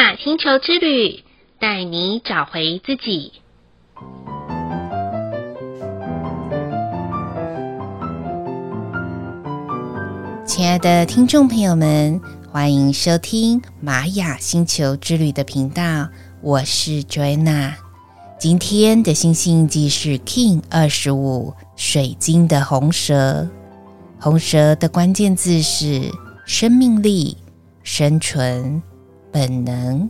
雅星球之旅，带你找回自己。亲爱的听众朋友们，欢迎收听玛雅星球之旅的频道，我是 Joanna。今天的星星记是 King 二十五，水晶的红蛇。红蛇的关键字是生命力、生存、本能。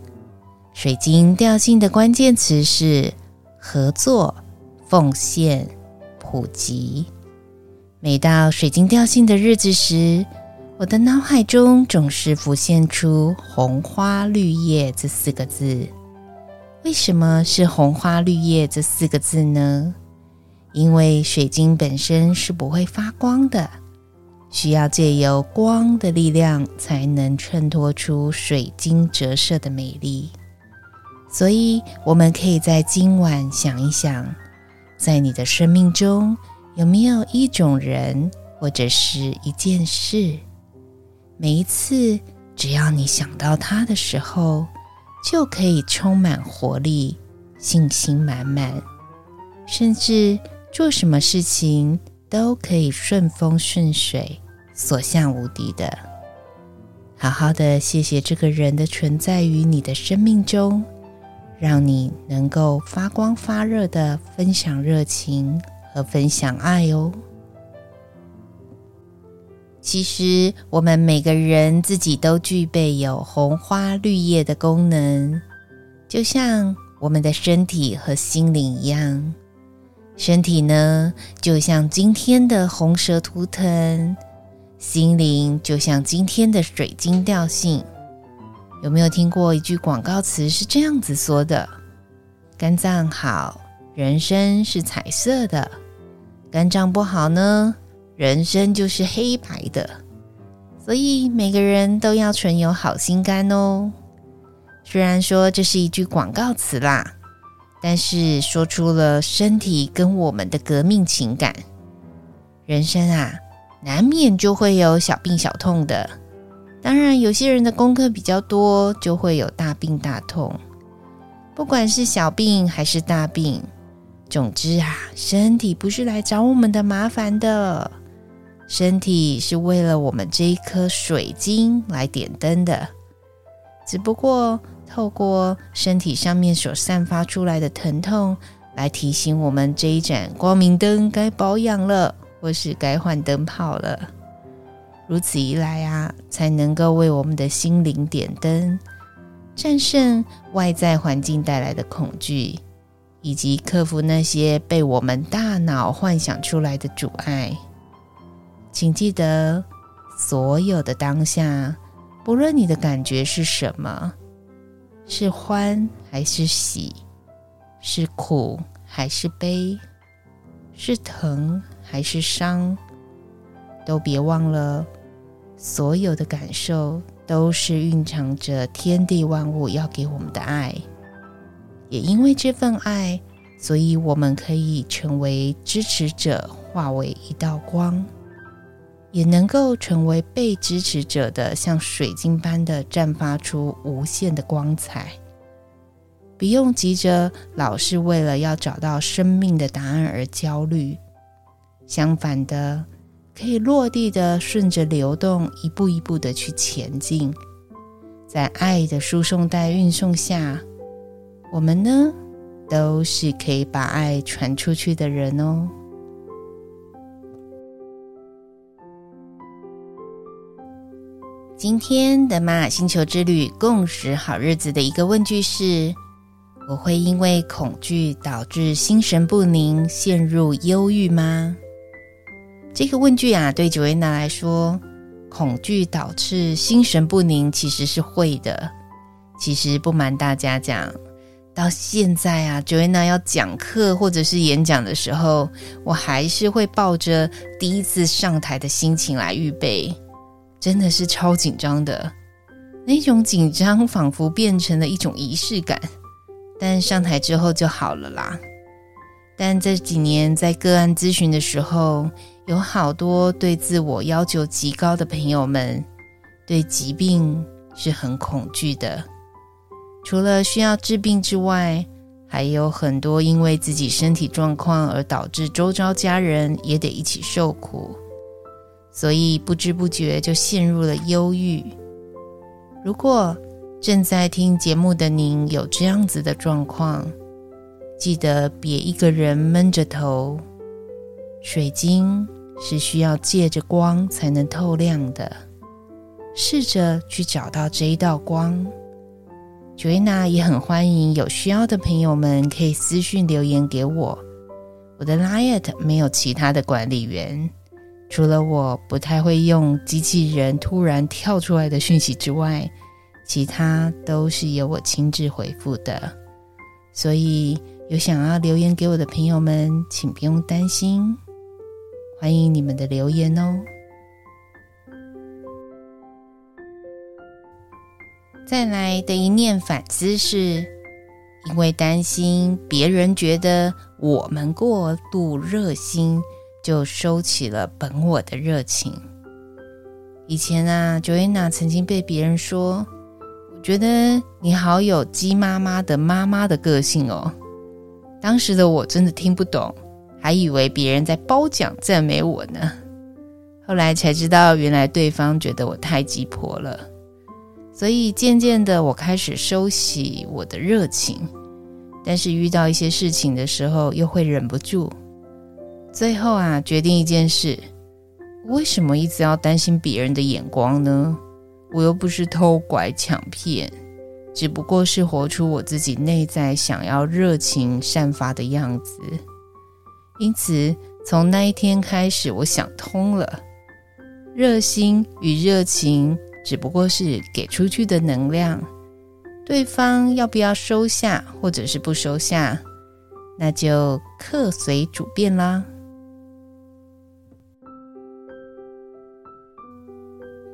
水晶调性的关键词是合作、奉献、普及。每到水晶调性的日子时，我的脑海中总是浮现出“红花绿叶”这四个字。为什么是“红花绿叶”这四个字呢？因为水晶本身是不会发光的。需要借由光的力量，才能衬托出水晶折射的美丽。所以，我们可以在今晚想一想，在你的生命中有没有一种人，或者是一件事，每一次只要你想到他的时候，就可以充满活力、信心满满，甚至做什么事情。都可以顺风顺水，所向无敌的。好好的谢谢这个人的存在于你的生命中，让你能够发光发热的分享热情和分享爱哦。其实我们每个人自己都具备有红花绿叶的功能，就像我们的身体和心灵一样。身体呢，就像今天的红蛇图腾；心灵就像今天的水晶调性。有没有听过一句广告词是这样子说的：“肝脏好，人生是彩色的；肝脏不好呢，人生就是黑白的。”所以每个人都要存有好心肝哦。虽然说这是一句广告词啦。但是说出了身体跟我们的革命情感，人生啊，难免就会有小病小痛的。当然，有些人的功课比较多，就会有大病大痛。不管是小病还是大病，总之啊，身体不是来找我们的麻烦的，身体是为了我们这一颗水晶来点灯的。只不过，透过身体上面所散发出来的疼痛，来提醒我们这一盏光明灯该保养了，或是该换灯泡了。如此一来啊，才能够为我们的心灵点灯，战胜外在环境带来的恐惧，以及克服那些被我们大脑幻想出来的阻碍。请记得，所有的当下，不论你的感觉是什么。是欢还是喜？是苦还是悲？是疼还是伤？都别忘了，所有的感受都是蕴藏着天地万物要给我们的爱。也因为这份爱，所以我们可以成为支持者，化为一道光。也能够成为被支持者的，像水晶般的绽发出无限的光彩。不用急着老是为了要找到生命的答案而焦虑，相反的，可以落地的顺着流动，一步一步的去前进。在爱的输送带运送下，我们呢，都是可以把爱传出去的人哦。今天的玛雅星球之旅共识好日子的一个问句是：我会因为恐惧导致心神不宁，陷入忧郁吗？这个问句啊，对 Joanna 来说，恐惧导致心神不宁其实是会的。其实不瞒大家讲，到现在啊，Joanna 要讲课或者是演讲的时候，我还是会抱着第一次上台的心情来预备。真的是超紧张的，那种紧张仿佛变成了一种仪式感，但上台之后就好了啦。但这几年在个案咨询的时候，有好多对自我要求极高的朋友们，对疾病是很恐惧的。除了需要治病之外，还有很多因为自己身体状况而导致周遭家人也得一起受苦，所以不知不觉就陷入了忧郁。如果正在听节目的您有这样子的状况，记得别一个人闷着头。水晶是需要借着光才能透亮的，试着去找到这一道光。Joanna 也很欢迎有需要的朋友们可以私讯留言给我。我的 Line@ 没有其他的管理员，除了我不太会用机器人突然跳出来的讯息之外，其他都是由我亲自回复的。所以有想要留言给我的朋友们，请不用担心，欢迎你们的留言哦。再来的一念反思是，因为担心别人觉得我们过度热心，就收起了本我的热情。以前啊，Joanna 曾经被别人说，我觉得你好有鸡妈妈的妈妈的个性哦。当时的我真的听不懂，还以为别人在褒奖赞美我呢。后来才知道，原来对方觉得我太鸡婆了。所以渐渐的，我开始收起我的热情，但是遇到一些事情的时候，又会忍不住。最后啊，决定一件事：为什么一直要担心别人的眼光呢？我又不是偷拐抢骗，只不过是活出我自己内在想要热情散发的样子。因此，从那一天开始，我想通了，热心与热情。只不过是给出去的能量，对方要不要收下，或者是不收下，那就客随主便啦。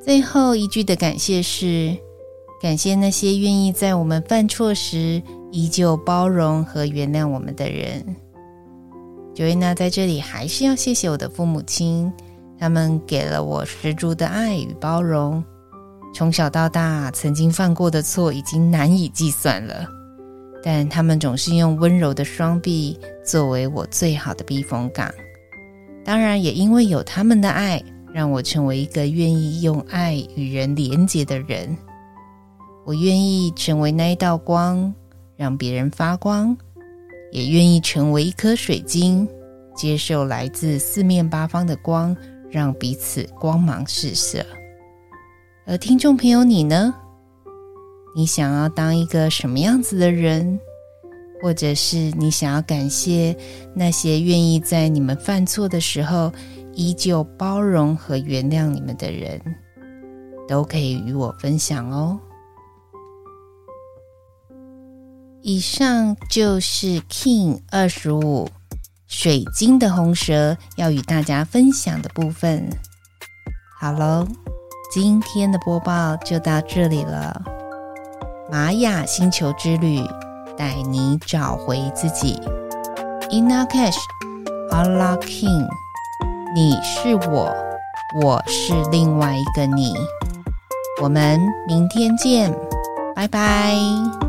最后一句的感谢是：感谢那些愿意在我们犯错时依旧包容和原谅我们的人。Joanna 在这里还是要谢谢我的父母亲，他们给了我十足的爱与包容。从小到大，曾经犯过的错已经难以计算了，但他们总是用温柔的双臂作为我最好的避风港。当然，也因为有他们的爱，让我成为一个愿意用爱与人连结的人。我愿意成为那一道光，让别人发光，也愿意成为一颗水晶，接受来自四面八方的光，让彼此光芒四射。而听众朋友，你呢？你想要当一个什么样子的人？或者是你想要感谢那些愿意在你们犯错的时候依旧包容和原谅你们的人，都可以与我分享哦。以上就是 King 二十五水晶的红蛇要与大家分享的部分。好喽。今天的播报就到这里了。玛雅星球之旅，带你找回自己。Inna Cash, Allah King，你是我，我是另外一个你。我们明天见，拜拜。